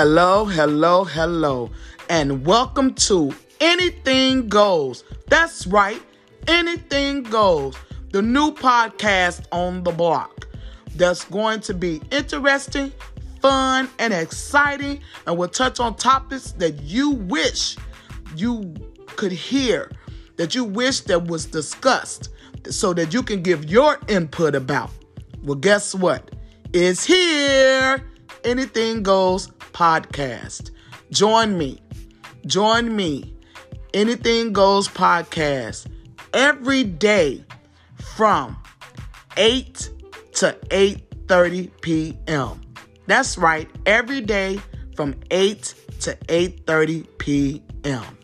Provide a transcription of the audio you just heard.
Hello, hello, hello, and welcome to Anything Goes. That's right, Anything Goes, the new podcast on the block that's going to be interesting, fun, and exciting, and we'll touch on topics that you wish you could hear, that you wish that was discussed, so that you can give your input about. Well, guess what? It's here. Anything Goes podcast. Join me. Join me. Anything Goes podcast every day from 8 to 8:30 p.m. That's right, every day from 8 to 8:30 p.m.